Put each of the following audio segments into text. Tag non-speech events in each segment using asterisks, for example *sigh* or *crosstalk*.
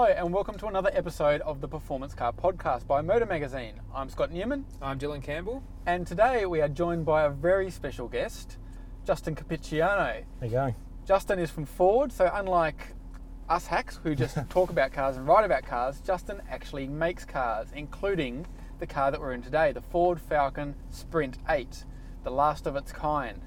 Hello, and welcome to another episode of the Performance Car Podcast by Motor Magazine. I'm Scott Newman, I'm Dylan Campbell. and today we are joined by a very special guest, Justin Capicciano. There you go. Justin is from Ford, so unlike us hacks who just *laughs* talk about cars and write about cars, Justin actually makes cars, including the car that we're in today, the Ford Falcon Sprint 8, the last of its kind.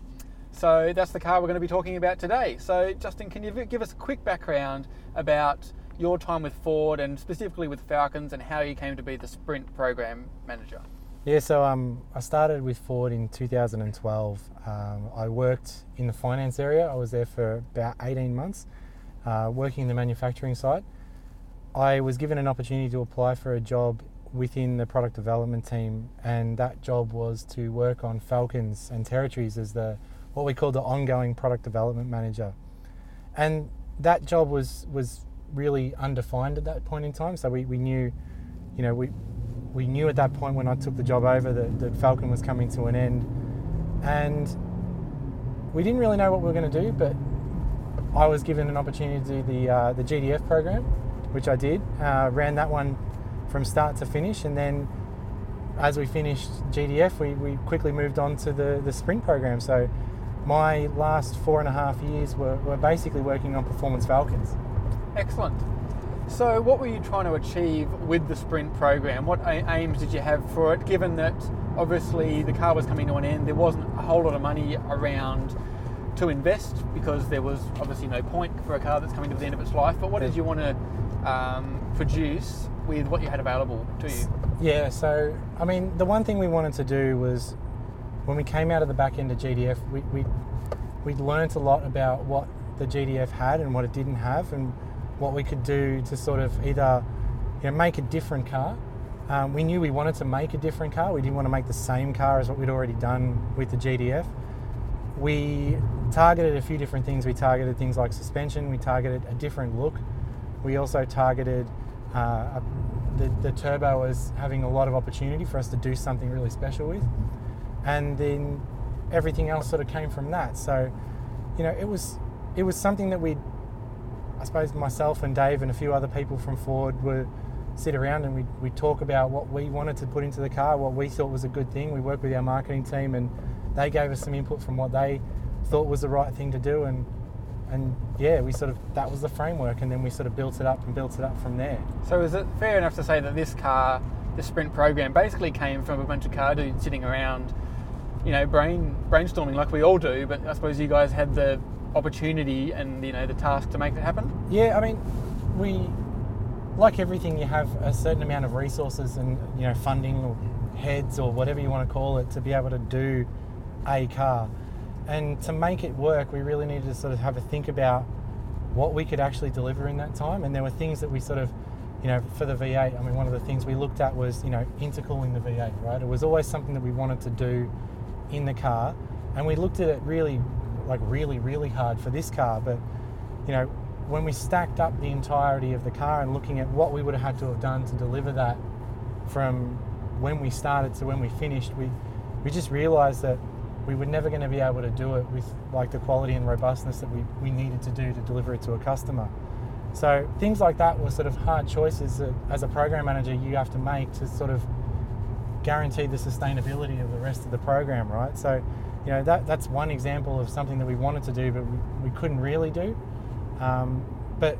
So that's the car we're going to be talking about today. So, Justin, can you give us a quick background about your time with Ford and specifically with Falcons and how you came to be the Sprint program manager? Yeah, so um, I started with Ford in 2012. Um, I worked in the finance area. I was there for about 18 months, uh, working in the manufacturing side. I was given an opportunity to apply for a job within the product development team, and that job was to work on Falcons and territories as the what we call the ongoing product development manager. And that job was was really undefined at that point in time. So we, we knew, you know, we we knew at that point when I took the job over that, that Falcon was coming to an end. And we didn't really know what we were going to do, but I was given an opportunity to do the, uh, the GT-F program, which I did. Uh, ran that one from start to finish. And then as we finished GT-F, we, we quickly moved on to the, the sprint program. So my last four and a half years were, were basically working on Performance Falcons. Excellent. So, what were you trying to achieve with the sprint program? What aims did you have for it? Given that obviously the car was coming to an end, there wasn't a whole lot of money around to invest because there was obviously no point for a car that's coming to the end of its life. But what did you want to um, produce with what you had available to you? Yeah, so I mean, the one thing we wanted to do was when we came out of the back end of GT-F, we we we learnt a lot about what the GT-F had and what it didn't have, and what we could do to sort of either you know make a different car. Um, we knew we wanted to make a different car. We didn't want to make the same car as what we'd already done with the GT-F. We targeted a few different things. We targeted things like suspension. We targeted a different look. We also targeted uh, a, the, the turbo as having a lot of opportunity for us to do something really special with. And then everything else sort of came from that. So, you know, it was it was something that we, I suppose, myself and Dave and a few other people from Ford were sit around and we we talk about what we wanted to put into the car, what we thought was a good thing. We worked with our marketing team and they gave us some input from what they thought was the right thing to do and and yeah, we sort of that was the framework, and then we sort of built it up and built it up from there. So, is it fair enough to say that this car, the sprint program, basically came from a bunch of car dudes sitting around, you know, brain brainstorming like we all do? But I suppose you guys had the opportunity and you know the task to make it happen. Yeah, I mean, we like everything, you have a certain amount of resources and you know funding or heads or whatever you want to call it to be able to do a car. And to make it work, we really needed to sort of have a think about what we could actually deliver in that time. And there were things that we sort of, you know, for the V8, I mean, one of the things we looked at was, you know, intercooling the V8, right? It was always something that we wanted to do in the car. And we looked at it really, like, really, really hard for this car. But, you know, when we stacked up the entirety of the car and looking at what we would have had to have done to deliver that from when we started to when we finished, we, we just realized that we were never going to be able to do it with like the quality and robustness that we, we needed to do to deliver it to a customer. So things like that were sort of hard choices that as a program manager you have to make to sort of guarantee the sustainability of the rest of the program, right? So, you know, that, that's one example of something that we wanted to do but we, we couldn't really do. Um, but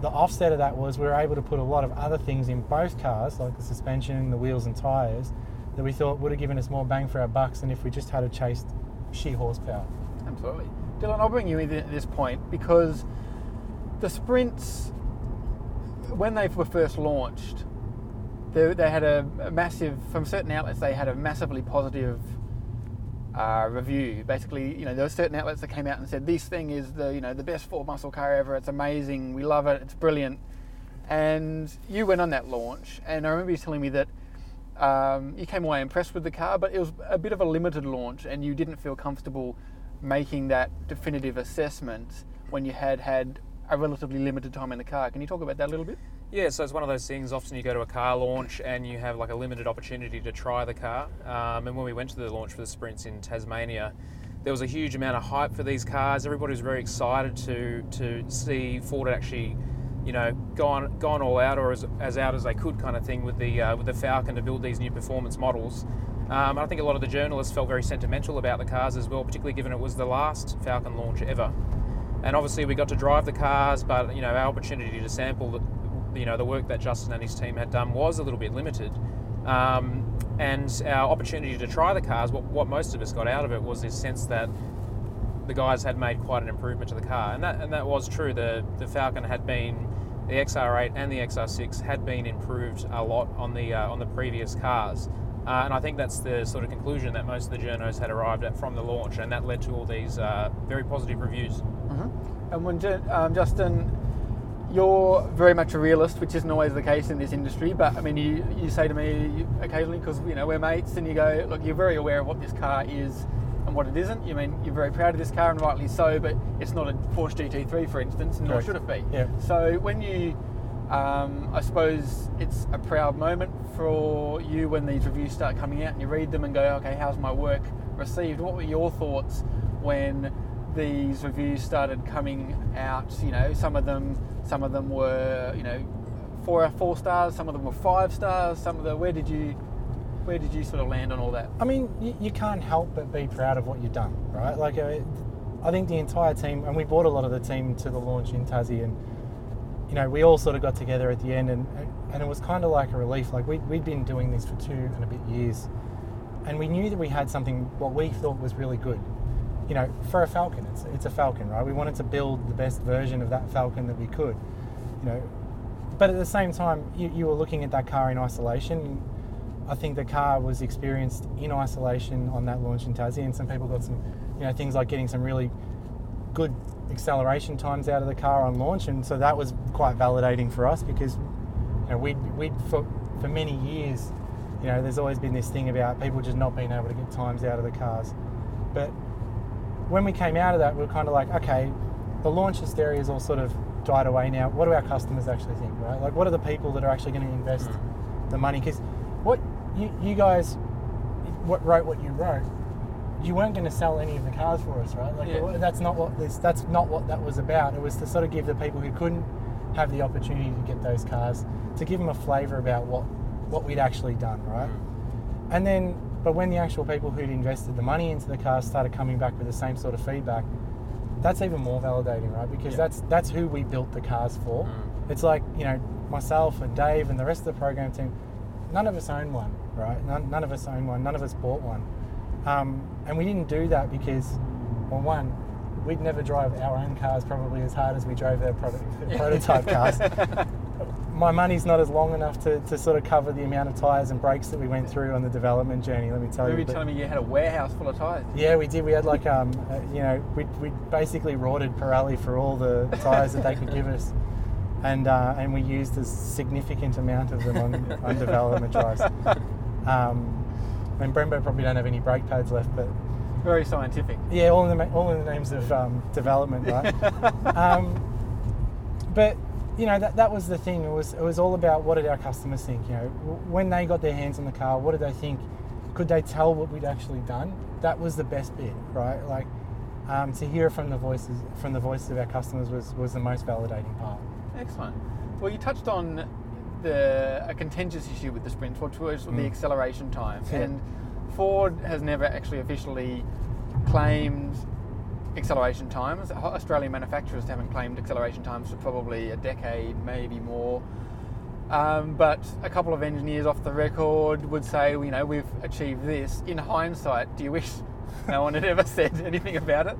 the offset of that was we were able to put a lot of other things in both cars, like the suspension, the wheels and tyres, that we thought would have given us more bang for our bucks than if we just had a chased sheer horsepower. Absolutely. Dylan, I'll bring you in at this point because the sprints, when they were first launched, they, they had a, a massive, from certain outlets, they had a massively positive uh, review. Basically, you know, there were certain outlets that came out and said, this thing is the, you know, the best Ford muscle car ever, it's amazing, we love it, it's brilliant. And you went on that launch, and I remember you telling me that um, you came away impressed with the car, but it was a bit of a limited launch, and you didn't feel comfortable making that definitive assessment when you had had a relatively limited time in the car. Can you talk about that a little bit? Yeah, so it's one of those things. Often you go to a car launch and you have like a limited opportunity to try the car. Um, and when we went to the launch for the sprints in Tasmania, there was a huge amount of hype for these cars. Everybody was very excited to to see Ford actually, you know, gone gone all out or as, as out as they could, kind of thing, with the uh, with the Falcon to build these new performance models. Um, I think a lot of the journalists felt very sentimental about the cars as well, particularly given it was the last Falcon launch ever. And obviously, we got to drive the cars, but you know, our opportunity to sample the, you know, the work that Justin and his team had done was a little bit limited. Um, and our opportunity to try the cars, what, what most of us got out of it was this sense that the guys had made quite an improvement to the car, and that and that was true. The the Falcon had been, the XR8 and the XR6 had been improved a lot on the uh, on the previous cars, uh, and I think that's the sort of conclusion that most of the journos had arrived at from the launch, and that led to all these uh, very positive reviews. And when um, Justin, you're very much a realist, which isn't always the case in this industry. But I mean, you, you say to me occasionally because you know we're mates, and you go, look, you're very aware of what this car is and what it isn't. You mean you're very proud of this car, and rightly so. But it's not a Porsche GT3, for instance, nor Correct. should it be. Yeah. So when you, um, I suppose it's a proud moment for you when these reviews start coming out, and you read them and go, okay, how's my work received? What were your thoughts when these reviews started coming out? You know, some of them, some of them were, you know, four four stars. Some of them were five stars. Some of the where did you, where did you sort of land on all that? I mean, you, you can't help but be proud of what you've done, right? Like, uh, I think the entire team, and we brought a lot of the team to the launch in Tassie, and you know, we all sort of got together at the end, and and it was kind of like a relief. Like we we'd been doing this for two and a bit years, and we knew that we had something what we thought was really good. You know, for a Falcon, it's it's a Falcon, right? We wanted to build the best version of that Falcon that we could. You know, but at the same time, you, you were looking at that car in isolation. I think the car was experienced in isolation on that launch in Tassie, and some people got some, you know, things like getting some really good acceleration times out of the car on launch, and so that was quite validating for us because, you know, we'd, we'd for, for many years, you know, there's always been this thing about people just not being able to get times out of the cars, but when we came out of that, we were kind of like, okay, the launch hysteria has all sort of died away now. What do our customers actually think, right? Like, what are the people that are actually going to invest hmm. the money? Because what you, you guys what wrote what you wrote, you weren't going to sell any of the cars for us, right? Like, Yeah. that's not what this. That's not what that was about. It was to sort of give the people who couldn't have the opportunity to get those cars to give them a flavour about what what we'd actually done, right? Hmm. And then, but when the actual people who'd invested the money into the cars started coming back with the same sort of feedback, that's even more validating, right? Because Yeah. that's that's who we built the cars for. It's like you know myself and Dave and the rest of the program team. None of us own one, right? None, none of us own one. None of us bought one, um, and we didn't do that because, well, one, we'd never drive our own cars probably as hard as we drove their product, *laughs* prototype cars. *laughs* My money's not as long enough to, to sort of cover the amount of tyres and brakes that we went through on the development journey. Let me tell you. you But- telling me you had a warehouse full of tyres? yeah, we did. We had like, um, uh, you know, we we basically rorted Pirelli for all the tyres that they could give us, and uh, and we used a significant amount of them on, on development drives. Um, I mean, Brembo probably don't have any brake pads left, but Very scientific. yeah, all in the all in the names of um, development, right? *laughs* um, but you know that that was the thing. It was it was all about what did our customers think. You know, when they got their hands on the car, what did they think? Could they tell what we'd actually done? That was the best bit, right? Like um, to hear from the voices from the voices of our customers was was the most validating part. Excellent. Well, you touched on the a contentious issue with the sprints, which was the acceleration time, Yeah. and Ford has never actually officially claimed acceleration times. Australian manufacturers haven't claimed acceleration times for probably a decade, maybe more. Um, but a couple of engineers off the record would say, you know, we've achieved this. In hindsight, do you wish no one had ever *laughs* said anything about it?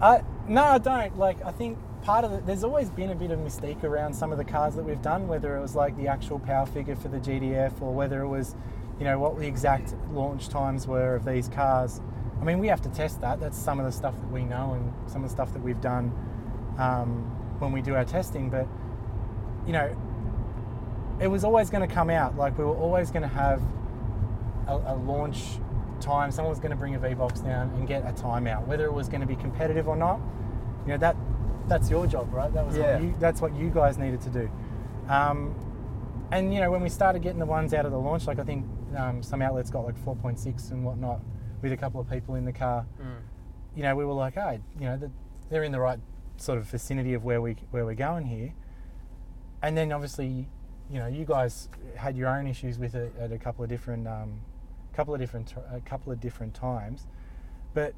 Uh, no, I don't. Like, I think part of it, there's always been a bit of mystique around some of the cars that we've done, whether it was like the actual power figure for the GT-F or whether it was, you know, what the exact launch times were of these cars. I mean, we have to test that. That's some of the stuff that we know and some of the stuff that we've done um, when we do our testing. But, you know, it was always going to come out. Like, we were always going to have a, a launch time. Someone was going to bring a V box down and get a timeout, whether it was going to be competitive or not. You know that that's your job, right? That was Yeah. what you, that's what you guys needed to do. Um, and you know when we started getting the ones out of the launch, like I think um, some outlets got like 4.6 and whatnot with a couple of people in the car. You know we were like, oh, you know that they're in the right sort of vicinity of where we where we're going here. and then obviously, you know, you guys had your own issues with it at a couple of different, um, couple of different, a couple of different times, but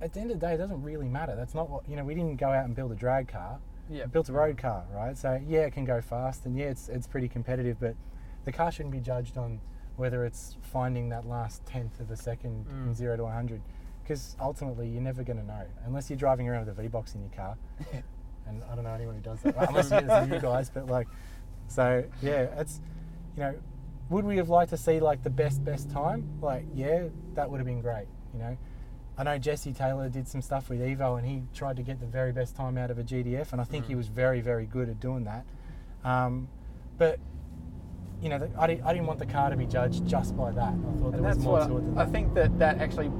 at the end of the day, it doesn't really matter. That's not what you know. We didn't go out and build a drag car. Yeah. Built a road car, right? So yeah, it can go fast, and yeah, it's it's pretty competitive, but the car shouldn't be judged on whether it's finding that last tenth of a second from Mm. zero to 100, because ultimately you're never going to know unless you're driving around with a V box in your car. *laughs* and I don't know anyone who does that, right? unless it's you guys. But like, so yeah, it's you know, would we have liked to see like the best best time? Like, yeah, that would have been great. You know, I know Jesse Taylor did some stuff with Evo, and he tried to get the very best time out of a GT-F, and I think he Mm. was very very good at doing that. Um, but you know, the, I, didn't, I didn't want the car to be judged just by that. I thought there and was more to it than I that. think that that actually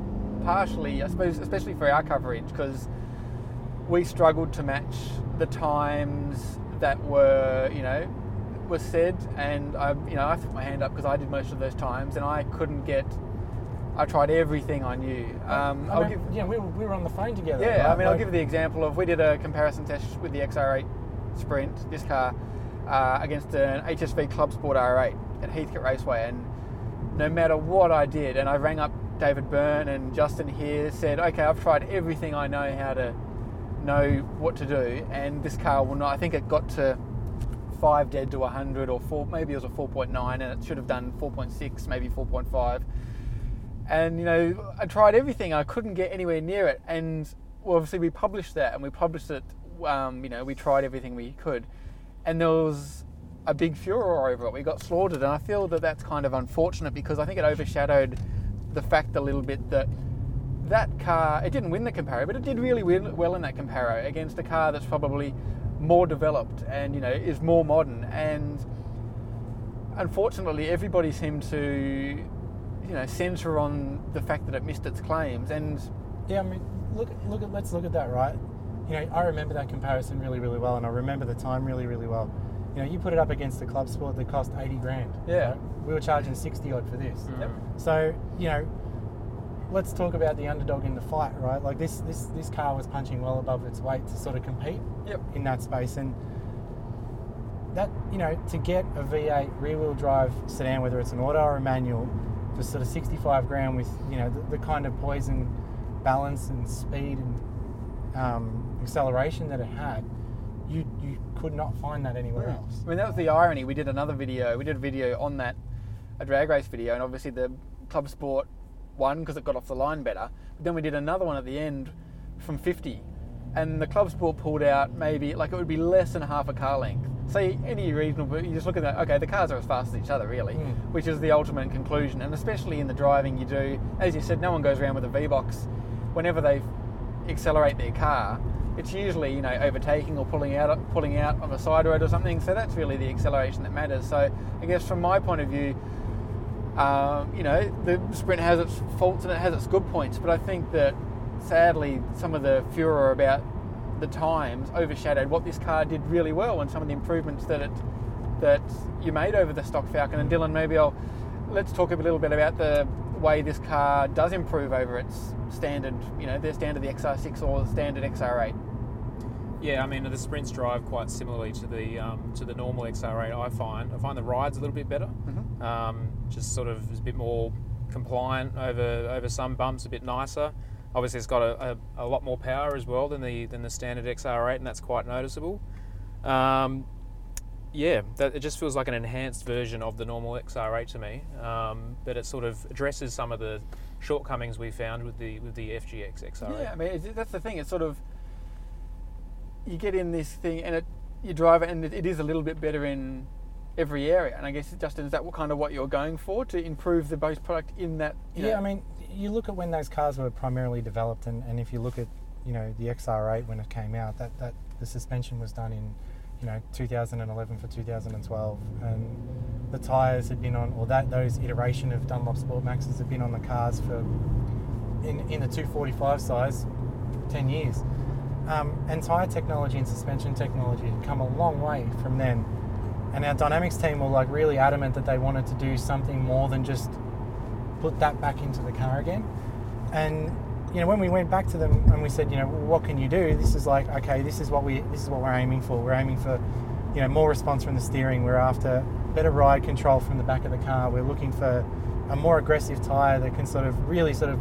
partially, I suppose, especially for our coverage, because we struggled to match the times that were, you know, were said, and I, you know, I threw my hand up because I did most of those times, and I couldn't get. I tried everything I knew. Um, I I'll mean, give, yeah, we were, we were on the phone together. yeah, I right? mean, I'll give you the example of we did a comparison test with the XR8 Sprint, this car, uh, against an HSV Club Sport R8 at Heathcote Raceway, and no matter what I did, and I rang up David Byrne and Justin here, said, okay, I've tried everything I know how to know what to do, and this car will not. I think it got to five dead to 100, or four, maybe it was a 4.9, and it should have done 4.6, maybe 4.5 and you know I tried everything. I couldn't get anywhere near it, and well, obviously we published that, and we published it. Um, you know, we tried everything we could, and there was a big furor over it. We got slaughtered, and I feel that that's kind of unfortunate because I think it overshadowed the fact a little bit that that car it didn't win the Comparo, but it did really well in that Comparo against a car that's probably more developed and you know is more modern and unfortunately everybody seemed to you know center on the fact that it missed its claims and Yeah, I mean, look, look at let's look at that, right? You know, I remember that comparison really, really well, and I remember the time really, really well. You know, you put it up against the club sport that cost eighty grand. Yeah. right? we were charging sixty odd for this. Yep. So you know, let's talk about the underdog in the fight, right? Like this, this, this car was punching well above its weight to sort of compete yep in that space, and that you know, to get a V8 rear-wheel drive sedan, whether it's an auto or a manual, for sort of sixty-five grand with you know the, the kind of poison balance and speed and um, acceleration that it had, you you could not find that anywhere else. I mean, that was the irony. We did another video. We did a video on that, a drag race video, and obviously the Club Sport won because it got off the line better. But then we did another one at the end from 50, and the Club Sport pulled out maybe like it would be less than half a car length. Say any reasonable, you just look at that. Okay, the cars are as fast as each other, really, Mm. which is the ultimate conclusion. And especially in the driving, you do, as you said, no one goes around with a V box. Whenever they accelerate their car, it's usually you know overtaking or pulling out pulling out on a side road or something. So that's really the acceleration that matters. So I guess from my point of view, um, you know the sprint has its faults and it has its good points, but I think that sadly some of the furor about the times overshadowed what this car did really well and some of the improvements that it that you made over the stock Falcon. And Dylan, maybe I'll let's talk a little bit about the way this car does improve over its standard, you know, their standard the XR6 or the standard XR8. Yeah, I mean the sprints drive quite similarly to the um, to the normal XR8. I find I find the rides a little bit better. Mhm. Um, just sort of is a bit more compliant over over some bumps, a bit nicer. Obviously, it's got a, a, a lot more power as well than the than the standard XR8, and that's quite noticeable. Um, yeah, that, it just feels like an enhanced version of the normal XR8 to me. Um, but it sort of addresses some of the shortcomings we found with the with the FGX XR8. Yeah, I mean that's the thing. It's sort of you get in this thing and it you drive it and it, it is a little bit better in every area. And I guess Justin, is that what kind of what you're going for to improve the base product in that? Yeah, know- I mean, you look at when those cars were primarily developed, and, and if you look at, you know, the XR8 when it came out, that, that the suspension was done in, you know, 2011 for 2012, and the tyres had been on, or that those iteration of Dunlop Sport Maxes had been on the cars for, in, in the 245 size, 10 years. Um, technology and suspension technology had come a long way from then. And our dynamics team were like really adamant that they wanted to do something more than just put that back into the car again. And you know, when we went back to them and we said, you know, what can you do? This is like, okay, this is what we this is what we're aiming for. We're aiming for you know, more response from the steering. We're after better ride control from the back of the car. We're looking for a more aggressive tyre that can sort of really sort of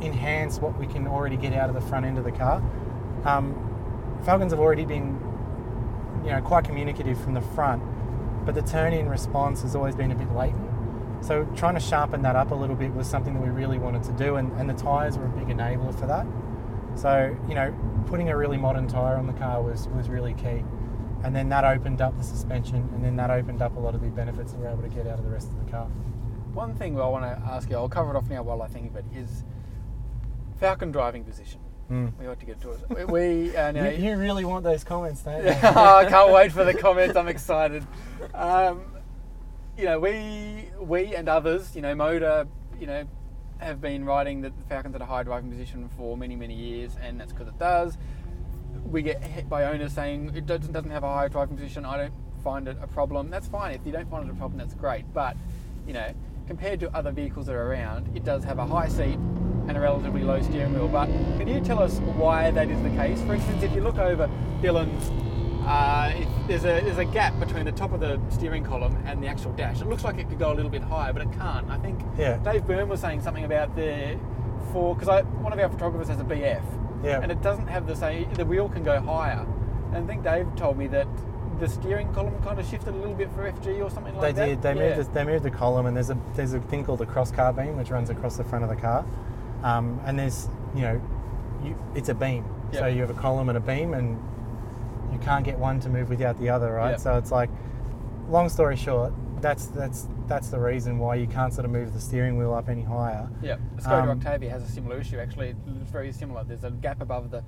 enhance what we can already get out of the front end of the car. Um, Falcons have already been, you know, quite communicative from the front, but the turn-in response has always been a bit latent. So trying to sharpen that up a little bit was something that we really wanted to do, and, and the tyres were a big enabler for that. So you know, putting a really modern tyre on the car was was really key, and then that opened up the suspension, and then that opened up a lot of the benefits that we're able to get out of the rest of the car. One thing I want to ask you, I'll cover it off now while I think of it, is Falcon driving position. Mm. We ought to get to it. We, uh, *laughs* now, You, you really want those comments, don't you? *laughs* I can't *laughs* wait for the comments. I'm excited. Um, you know, we we and others, you know, Motor, you know, have been riding the Falcons at a high driving position for many many years, and that's because it does. We get hit by owners saying it doesn't doesn't have a high driving position. I don't find it a problem. That's fine. If you don't find it a problem, that's great. But you know, compared to other vehicles that are around, it does have a high seat and a relatively low steering wheel. But can you tell us why that is the case? For instance, if you look over Dylan's, uh, if there's a there's a gap between the top of the steering column and the actual dash. It looks like it could go a little bit higher, but it can't. I think Yeah. Dave Byrne was saying something about the for because I one of our photographers has a BF, Yeah. and it doesn't have the same. The wheel can go higher, and I think Dave told me that. The steering column kind of shifted a little bit for FG or something They like that. did. They Yeah. moved. The, they moved the column, and there's a there's a thing called a cross car beam which runs across the front of the car, um, and there's you know, you, it's a beam. So you have a column and a beam, and you can't get one to move without the other, right? Yep. So it's like, long story short, that's that's that's the reason why you can't sort of move the steering wheel up any higher. Yeah, the Skoda Um, Octavia has a similar issue. Actually, it's very similar. There's a gap above the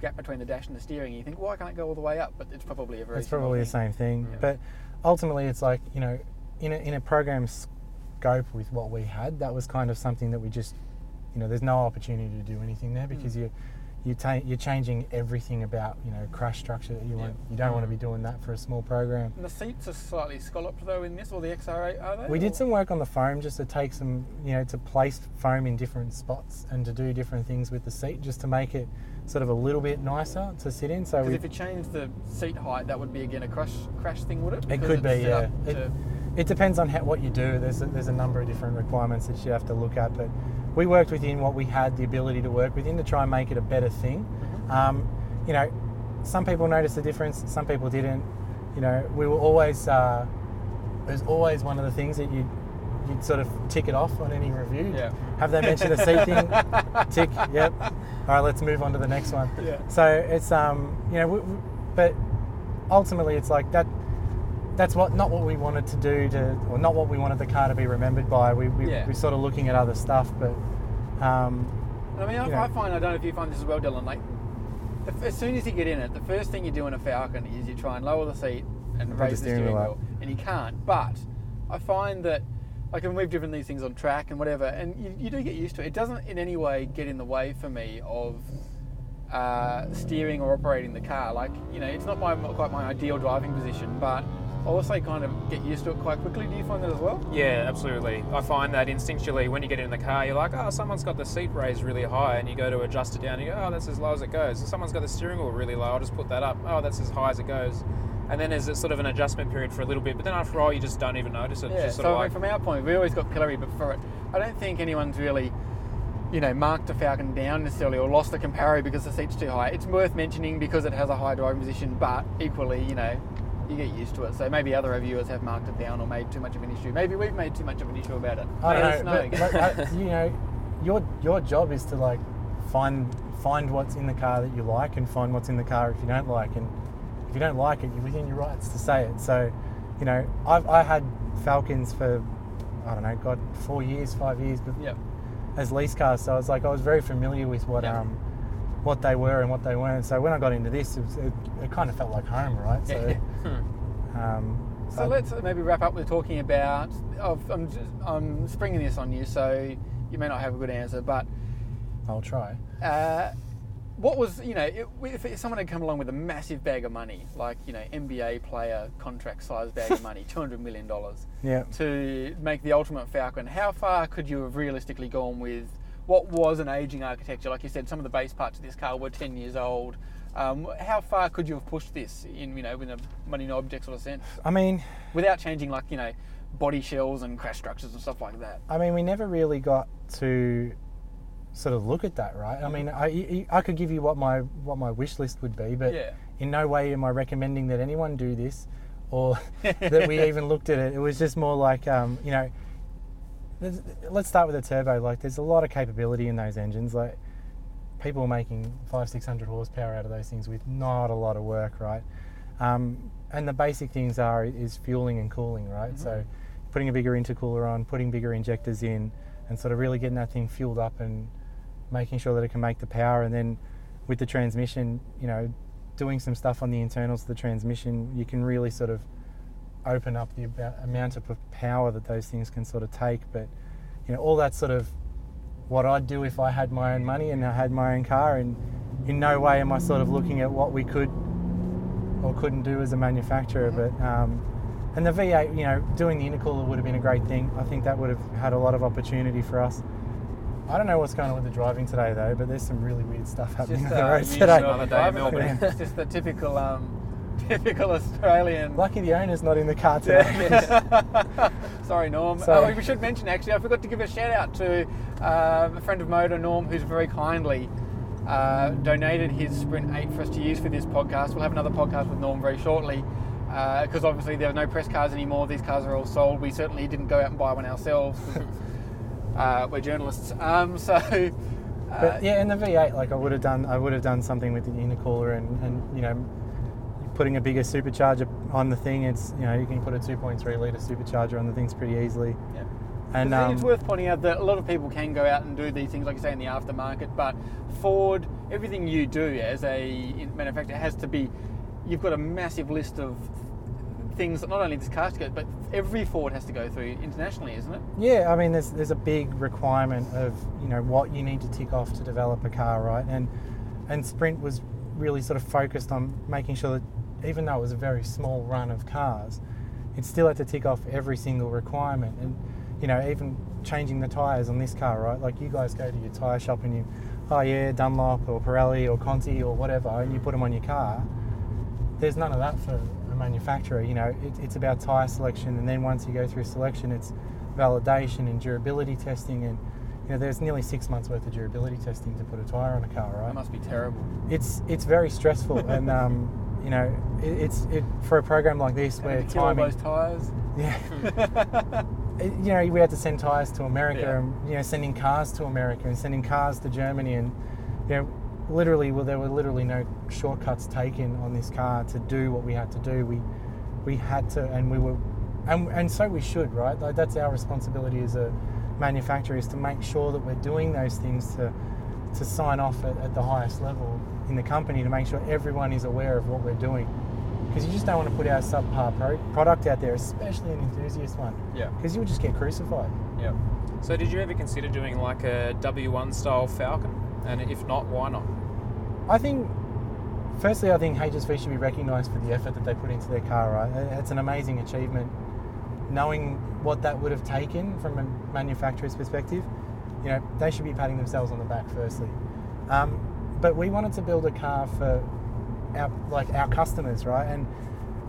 gap between the dash and the steering. You think, why can't it go all the way up? But it's probably a very. It's probably the same thing. Yeah. But ultimately, it's like, you know, in a, in a program scope with what we had, that was kind of something that we just, you know, there's no opportunity to do anything there Hmm. because you, you ta- you're changing everything about, you know, crash structure. You, want, you don't want to be doing that for a small program. And the seats are slightly scalloped though in this, or the XR8 are they? We Or- did some work on the foam just to take some, you know, to place foam in different spots and to do different things with the seat just to make it sort of a little bit nicer to sit in. So we, if you change the seat height, that would be again a crash crash thing, would it? It could be, yeah. It, it depends on how, what you do. There's a, there's a number of different requirements that you have to look at, but we worked within what we had the ability to work within to try and make it a better thing. Mm-hmm. Um, you know, some people noticed the difference, some people didn't. You know, we were always uh, it was always one of the things that you you'd sort of tick it off on any review. Yeah. Have they mentioned the *laughs* seat thing? Tick. Yep. All right, let's move on to the next one. Yeah. So it's um, you know, we, we- but ultimately it's like that. That's what not what we wanted to do to, or not what we wanted the car to be remembered by. We we Yeah. we're sort of looking at other stuff, but um, I mean, I. I find I don't know if you find this as well, Dylan. Like, as soon as you get in it, the first thing you do in a Falcon is you try and lower the seat and Put raise the steering wheel wheel, and you can't. But I find that, like, and we've driven these things on track and whatever, and you, you do get used to it. It doesn't in any way get in the way for me of uh, steering or operating the car. Like, you know, it's not my quite my ideal driving position, but also kind of get used to it quite quickly. Do you find that as well? Yeah, absolutely. I find that instinctually when you get in the car, you're like, oh, someone's got the seat raised really high, and you go to adjust it down, and you go, oh, that's as low as it goes. Someone's got the steering wheel really low, I'll just put that up. Oh, that's as high as it goes. And then there's a sort of an adjustment period for a little bit, but then after all, you just don't even notice it. Yeah, so of I mean, like, from our point, we always got pillory, but for it, I don't think anyone's really, you know, marked a Falcon down necessarily or lost a Comparo because the seat's too high. It's worth mentioning because it has a high driving position, but equally, you know, you get used to it. So maybe other reviewers have marked it down or made too much of an issue. Maybe we've made too much of an issue about it. I don't know. But, but, uh, you know, your your job is to like find find what's in the car that you like and find what's in the car if you don't like. And if you don't like it, you're within your rights to say it. So, you know, I've I had Falcons for I don't know, God, four years, five years, but yeah. as lease cars. So it's like I was very familiar with what Yeah. um what they were and what they weren't. So when I got into this, it, was, it, it kind of felt like home, right? So, *laughs* um, So I- let's maybe wrap up with talking about. Of, I'm, just, I'm springing this on you, so you may not have a good answer, but I'll try. Uh, what was you know if, if someone had come along with a massive bag of money, like you know NBA player contract size bag of money, *laughs* two hundred million dollars, Yeah. to make the ultimate Falcon, how far could you have realistically gone with what was an aging architecture. Like you said, some of the base parts of this car were 10 years old. Um, how far could you have pushed this in, you know, in a money no object sort of sense, I mean, without changing like you know, body shells and crash structures and stuff like that? I mean, we never really got to sort of look at that, right? I mean, I, I could give you what my what my wish list would be, but Yeah. in no way am I recommending that anyone do this or *laughs* that we even looked at it. It was just more like, um, you know, let's start with the turbo. Like, there's a lot of capability in those engines. Like, people are making five, six hundred horsepower out of those things with not a lot of work, right? Um, and the basic things are is fueling and cooling, right? So, putting a bigger intercooler on, putting bigger injectors in, and sort of really getting that thing fueled up and making sure that it can make the power. And then with the transmission, you know, doing some stuff on the internals of the transmission, you can really sort of open up the amount of power that those things can sort of take. But you know, all that sort of what I'd do if I had my own money and I had my own car. And in no way am I sort of looking at what we could or couldn't do as a manufacturer. But um, and the V8, you know, doing the intercooler would have been a great thing. I think that would have had a lot of opportunity for us. I don't know what's going on with the driving today though, but there's some really weird stuff happening Just on the usual today. Another day in. Melbourne. *laughs* It's just the typical, um, *laughs* typical Australian. Lucky the owner's not in the car today. *laughs* Sorry, Norm. Sorry. Oh, we should mention actually, I forgot to give a shout out to uh, a friend of Motor, Norm, who's very kindly uh, donated his Sprint 8 for us to use for this podcast. We'll have another podcast with Norm very shortly because obviously there are no press cars anymore. These cars are all sold. We certainly didn't go out and buy one ourselves. *laughs* uh, we're journalists. Um, so. Uh, But yeah, in the V8, like I would have done, I would have done something with the intercooler and, and you know, putting a bigger supercharger on the thing. It's you know you can put a 2.3 liter supercharger on the things pretty easily. Yeah. And I think um, it's worth pointing out that a lot of people can go out and do these things, like you say, in the aftermarket. But Ford, everything you do as a manufacturer has to be. You've got a massive list of things that not only this car get, but every Ford has to go through internationally, isn't it? Yeah, I mean, there's there's a big requirement of you know what you need to tick off to develop a car, right? And and Sprint was really sort of focused on making sure that even though it was a very small run of cars, it still had to tick off every single requirement. And you know, even changing the tires on this car, right? Like you guys go to your tire shop and you, oh yeah, Dunlop or Pirelli or Conti or whatever, and you put them on your car. There's none of that for a manufacturer. You know, it, it's about tire selection, and then once you go through selection, it's validation and durability testing, and you know, there's nearly six months worth of durability testing to put a tire on a car, right? That must be terrible. It's it's very stressful, and um, you know, it, it's it for a program like this where to kill all timing, those tires. yeah. *laughs* It- you know, we had to send tires to America, Yeah. and you know, sending cars to America and sending cars to Germany, and you know, literally, well, there were literally no shortcuts taken on this car to do what we had to do. We we had to, and we were, and and so we should, right? Like that's our responsibility as a manufacturer is to make sure that we're doing those things to to sign off at, at the highest level in the company to make sure everyone is aware of what we're doing. Because you just don't want to put our subpar pro- product out there, especially an enthusiast one, Yeah. because you'll just get crucified. Yeah. So, did you ever consider doing like a W1 style Falcon? And if not, why not? I think, firstly, I think HSV should be recognised for the effort that they put into their car. Right, it's an amazing achievement. Knowing what that would have taken from a manufacturer's perspective, you know, they should be patting themselves on the back. Firstly, um, but we wanted to build a car for our like our customers, right? And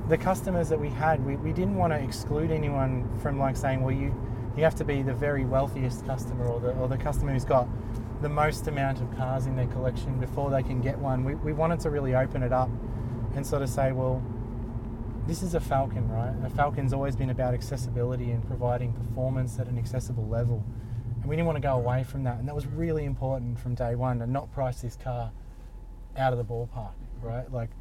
the customers that we had, we, we didn't want to exclude anyone from like saying, well, you you have to be the very wealthiest customer or the or the customer who's got the most amount of cars in their collection before they can get one. We, we wanted to really open it up and sort of say, well, this is a Falcon, right? A Falcon's always been about accessibility and providing performance at an accessible level. And we didn't want to go away from that. And that was really important from day one to not price this car out of the ballpark, right? Like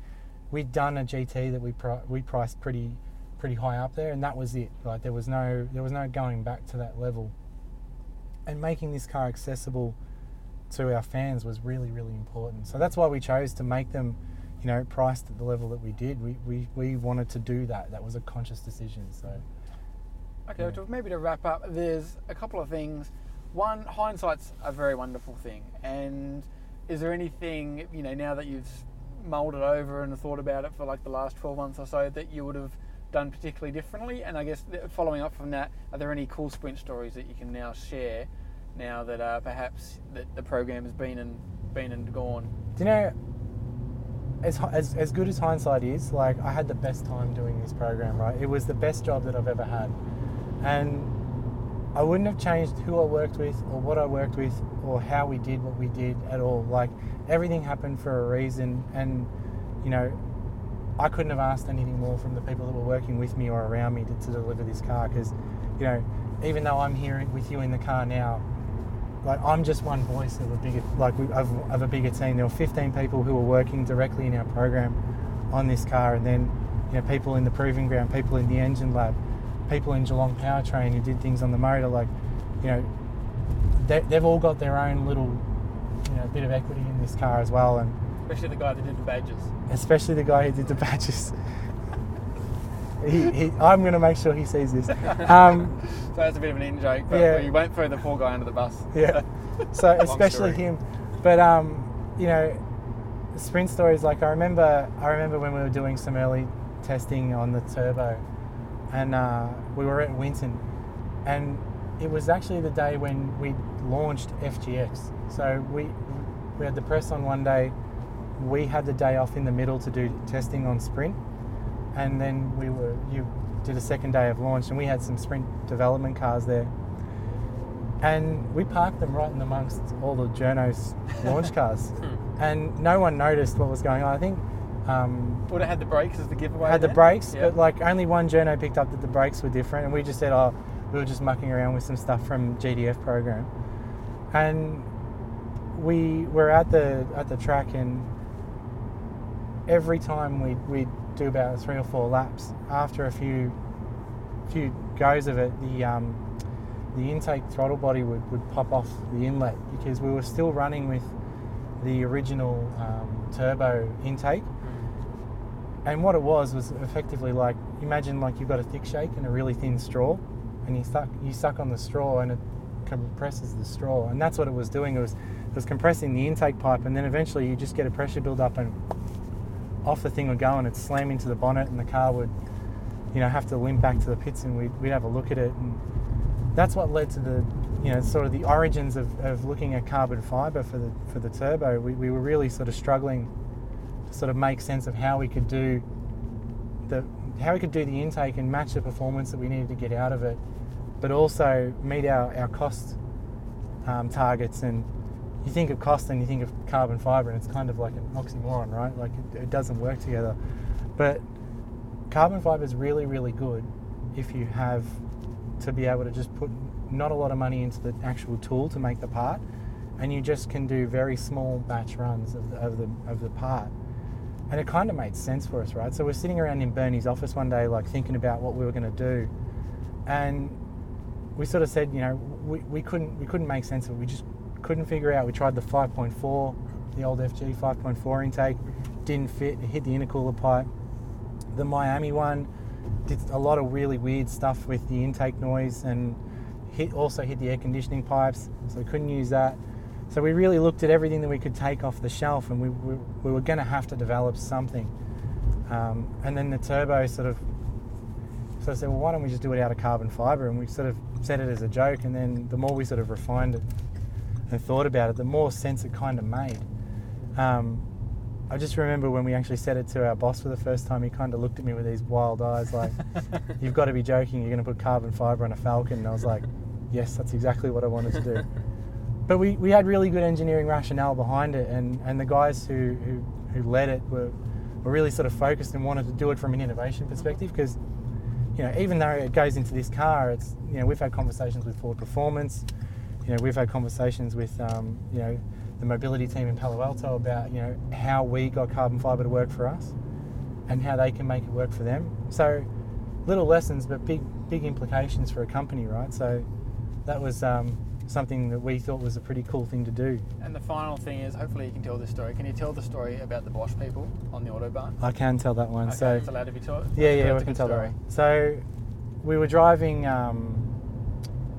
we'd done a GT that we pri- we priced pretty pretty high up there, and that was it. Like there was no there was no going back to that level. And making this car accessible to our fans was really really important. So that's why we chose to make them, you know, priced at the level that we did. We we, we wanted to do that. That was a conscious decision. So Okay, to, maybe to wrap up, there's a couple of things. One, hindsight's a very wonderful thing. And is there anything, you know, now that you've mulled it over and thought about it for like the last 12 months or so, that you would have done particularly differently? And I guess following up from that, are there any cool sprint stories that you can now share now that uh, perhaps the, the program has been and been and gone? Do you know, as, as, as good as hindsight is, like I had the best time doing this program, right? It was the best job that I've ever had. And I wouldn't have changed who I worked with or what I worked with or how we did what we did at all. Like everything happened for a reason. And, you know, I couldn't have asked anything more from the people that were working with me or around me to, to deliver this car because, you know, even though I'm here with you in the car now, like I'm just one voice of a bigger like we, of, of a bigger team. There were 15 people who were working directly in our program on this car, and then you know people in the proving ground, people in the engine lab, people in Geelong Powertrain who did things on the motor. Like you know, they, they've all got their own little you know bit of equity in this car as well, and Especially the guy that did the badges. especially the guy who did the badges. *laughs* he, he, I'm going to make sure he sees this. *laughs* Um, So that's a bit of an in joke, but Yeah. you won't throw the poor guy under the bus. yeah. *laughs* So especially story. him, but um, you know, sprint stories. Like I remember, I remember when we were doing some early testing on the turbo, and uh, we were at Winton, and it was actually the day when we launched FGX. So we we had the press on one day, we had the day off in the middle to do testing on sprint, and then we were you did a second day of launch, and we had some sprint development cars there. And we parked them right in amongst all the journos launch *laughs* cars, and no one noticed what was going on. I think um, Would have had the brakes as the giveaway. had the brakes, Yeah. but like only one journo picked up that the brakes were different, and we just said, "Oh, we were just mucking around with some stuff from GT-F program," and we were at the at the track, and every time we we do about three or four laps, after a few few goes of it, the um, the intake throttle body would, would pop off the inlet because we were still running with the original um, turbo intake. And what it was was effectively like imagine like you've got a thick shake and a really thin straw, and you suck you suck on the straw and it compresses the straw, and that's what it was doing. It was it was compressing the intake pipe, and then eventually you just get a pressure build up and off the thing would go and it'd slam into the bonnet, and the car would you know have to limp back to the pits, and we'd, we'd have a look at it, and that's what led to the you know sort of the origins of, of looking at carbon fiber for the for the turbo. We, we were really sort of struggling sort of make sense of how we could do the how we could do the intake and match the performance that we needed to get out of it, but also meet our, our cost um, targets. And you think of cost and you think of carbon fiber, and it's kind of like an oxymoron, right? Like it, it doesn't work together. But carbon fiber is really, really good if you have to be able to just put not a lot of money into the actual tool to make the part, and you just can do very small batch runs of the, of the, of the part. And it kind of made sense for us, right? So we're sitting around in Bernie's office one day, like thinking about what we were going to do, and we sort of said, you know, we, we couldn't we couldn't make sense of it. We just couldn't figure out. We tried the 5.4, the old FG 5.4 intake, didn't fit. It hit the intercooler pipe. The Miami one did a lot of really weird stuff with the intake noise and hit also hit the air conditioning pipes, so we couldn't use that. So we really looked at everything that we could take off the shelf, and we, we, we were going to have to develop something. Um, and then the turbo sort of so I said, well, why don't we just do it out of carbon fiber? And we sort of said it as a joke, and then the more we sort of refined it and thought about it, the more sense it kind of made. Um, I just remember when we actually said it to our boss for the first time, he kind of looked at me with these wild eyes, like, *laughs* "You've got to be joking! You're going to put carbon fiber on a Falcon?" And I was like, "Yes, that's exactly what I wanted to do." *laughs* but we, we had really good engineering rationale behind it, and, and the guys who, who, who led it were, were really sort of focused and wanted to do it from an innovation perspective because you know, even though it goes into this car, it's you know we've had conversations with Ford Performance, you know we've had conversations with um, you know the mobility team in Palo Alto about you know how we got carbon fiber to work for us, and how they can make it work for them. So little lessons, but big big implications for a company, right? So that was um, something that we thought was a pretty cool thing to do. And the final thing is, hopefully you can tell this story. Can you tell the story about the Bosch people on the autobahn? I can tell that one. Okay, so it's allowed to be told. Yeah, yeah, we can tell that story. one. So we were driving, um,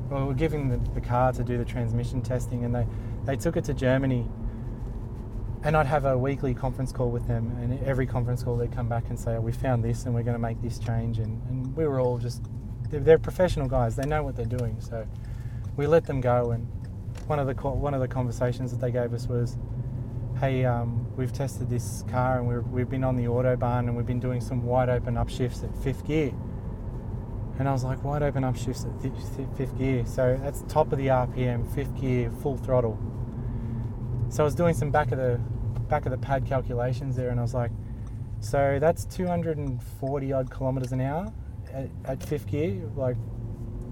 well, we were giving the, the car to do the transmission testing, and they, they took it to Germany. And I'd have a weekly conference call with them, and every conference call they'd come back and say, oh, "We found this, and we're going to make this change." And, and we were all just, they're, they're professional guys; they know what they're doing. So we let them go, and one of the one of the conversations that they gave us was, "Hey, um, we've tested this car and we've we've been on the autobahn and we've been doing some wide open upshifts at fifth gear." And I was like, "Wide open upshifts at fifth, fifth gear." So that's top of the RPM, fifth gear, full throttle. So I was doing some back of the back of the pad calculations there, and I was like, "So that's 240 odd kilometers an hour at, at fifth gear, like."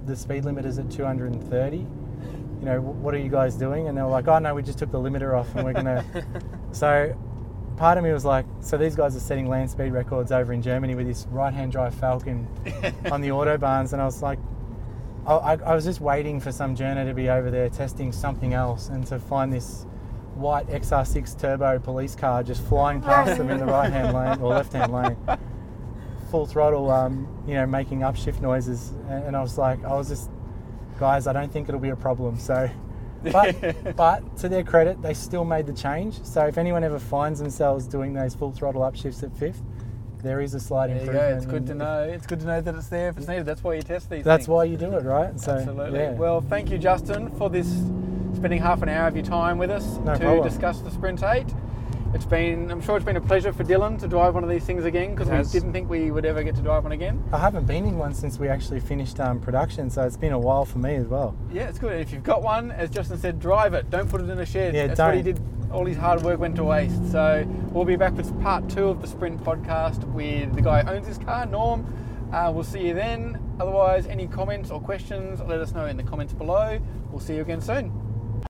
The speed limit is at 230 you know, what are you guys doing? And they were like, oh no, we just took the limiter off and we're gonna. *laughs* so part of me was like, so these guys are setting land speed records over in Germany with this right hand drive Falcon *laughs* on the autobahns. And I was like, I, I, was just waiting for some journo to be over there testing something else and to find this white XR6 turbo police car just flying past them in the *laughs* right hand lane or left hand lane. Full throttle, um, you know, making upshift noises, and, and I was like, I was just, guys, I don't think it'll be a problem. So, *laughs* but but to their credit, they still made the change. So if anyone ever finds themselves doing those full throttle upshifts at fifth, there is a slight There you go. It's good to know. It's good to know that it's there if it's needed. That's why you test these. That's things. why you do it, right? So Absolutely. yeah. Well, thank you, Justin, for this spending half an hour of your time with us No to problem. discuss the Sprint 8. It's been, I'm sure it's been a pleasure for Dylan to drive one of these things again because we didn't think we would ever get to drive one again. I haven't been in one since we actually finished um, production, so it's been a while for me as well. Yeah, it's good. If you've got one, as Justin said, drive it. Don't put it in a shed. Yeah, That's what he don't. did. All his hard work went to waste. So we'll be back with part two of the Sprint podcast with the guy who owns this car, Norm. Uh, we'll see you then. Otherwise, any comments or questions, let us know in the comments below. We'll see you again soon.